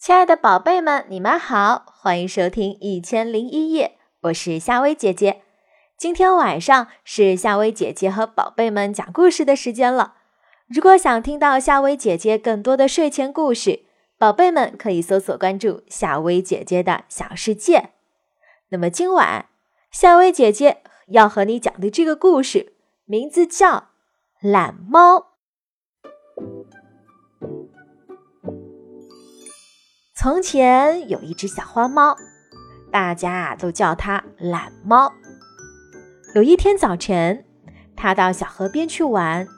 亲爱的宝贝们，你们好，欢迎收听《一千零一夜》，我是夏薇姐姐。今天晚上是夏薇姐姐和宝贝们讲故事的时间了。如果想听到夏薇姐姐更多的睡前故事，宝贝们可以搜索关注夏薇姐姐的小世界。那么今晚夏薇姐姐要和你讲的这个故事，名字叫《懒猫》。从前有一只小花猫，大家都叫它懒猫。有一天早晨，它到小河边去玩，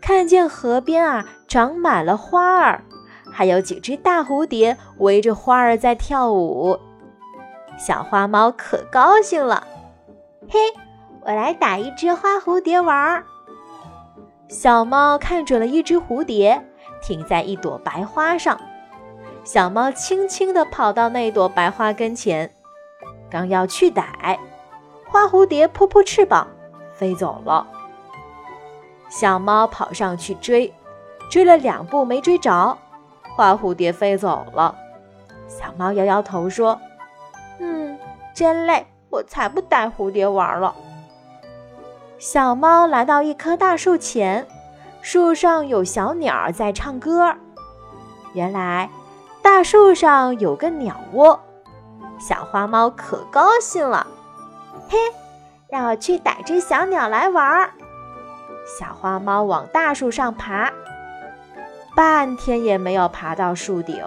看见河边啊长满了花儿，还有几只大蝴蝶围着花儿在跳舞。小花猫可高兴了，嘿，我来打一只花蝴蝶玩儿。小猫看准了一只蝴蝶，停在一朵白花上。小猫轻轻地跑到那朵白花跟前，刚要去逮，花蝴蝶扑扑翅膀飞走了。小猫跑上去追，追了两步没追着，花蝴蝶飞走了。小猫摇摇头说：“嗯，真累，我才不逮蝴蝶玩了。”小猫来到一棵大树前，树上有小鸟在唱歌。原来。大树上有个鸟窝，小花猫可高兴了。嘿，让我去逮只小鸟来玩儿。小花猫往大树上爬，半天也没有爬到树顶。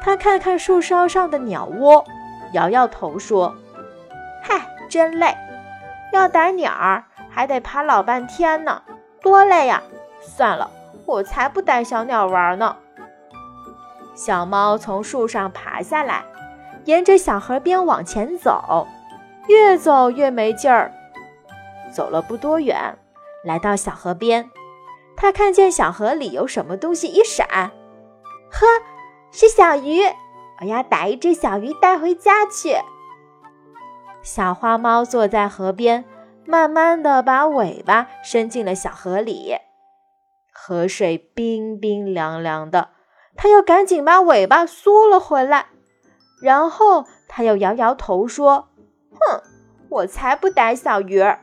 它看看树梢上的鸟窝，摇摇头说：“嗨，真累，要逮鸟儿还得爬老半天呢，多累呀！算了，我才不逮小鸟玩呢。”小猫从树上爬下来，沿着小河边往前走，越走越没劲儿。走了不多远，来到小河边，它看见小河里有什么东西一闪，呵，是小鱼！我要逮一只小鱼带回家去。小花猫坐在河边，慢慢的把尾巴伸进了小河里，河水冰冰凉凉的。他又赶紧把尾巴缩了回来，然后他又摇摇头说：“哼，我才不逮小鱼儿。”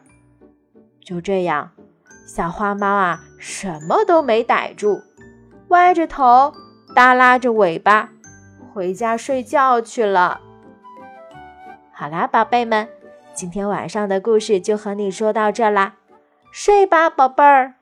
就这样，小花猫啊，什么都没逮住，歪着头，耷拉着尾巴，回家睡觉去了。好啦，宝贝们，今天晚上的故事就和你说到这啦，睡吧，宝贝儿。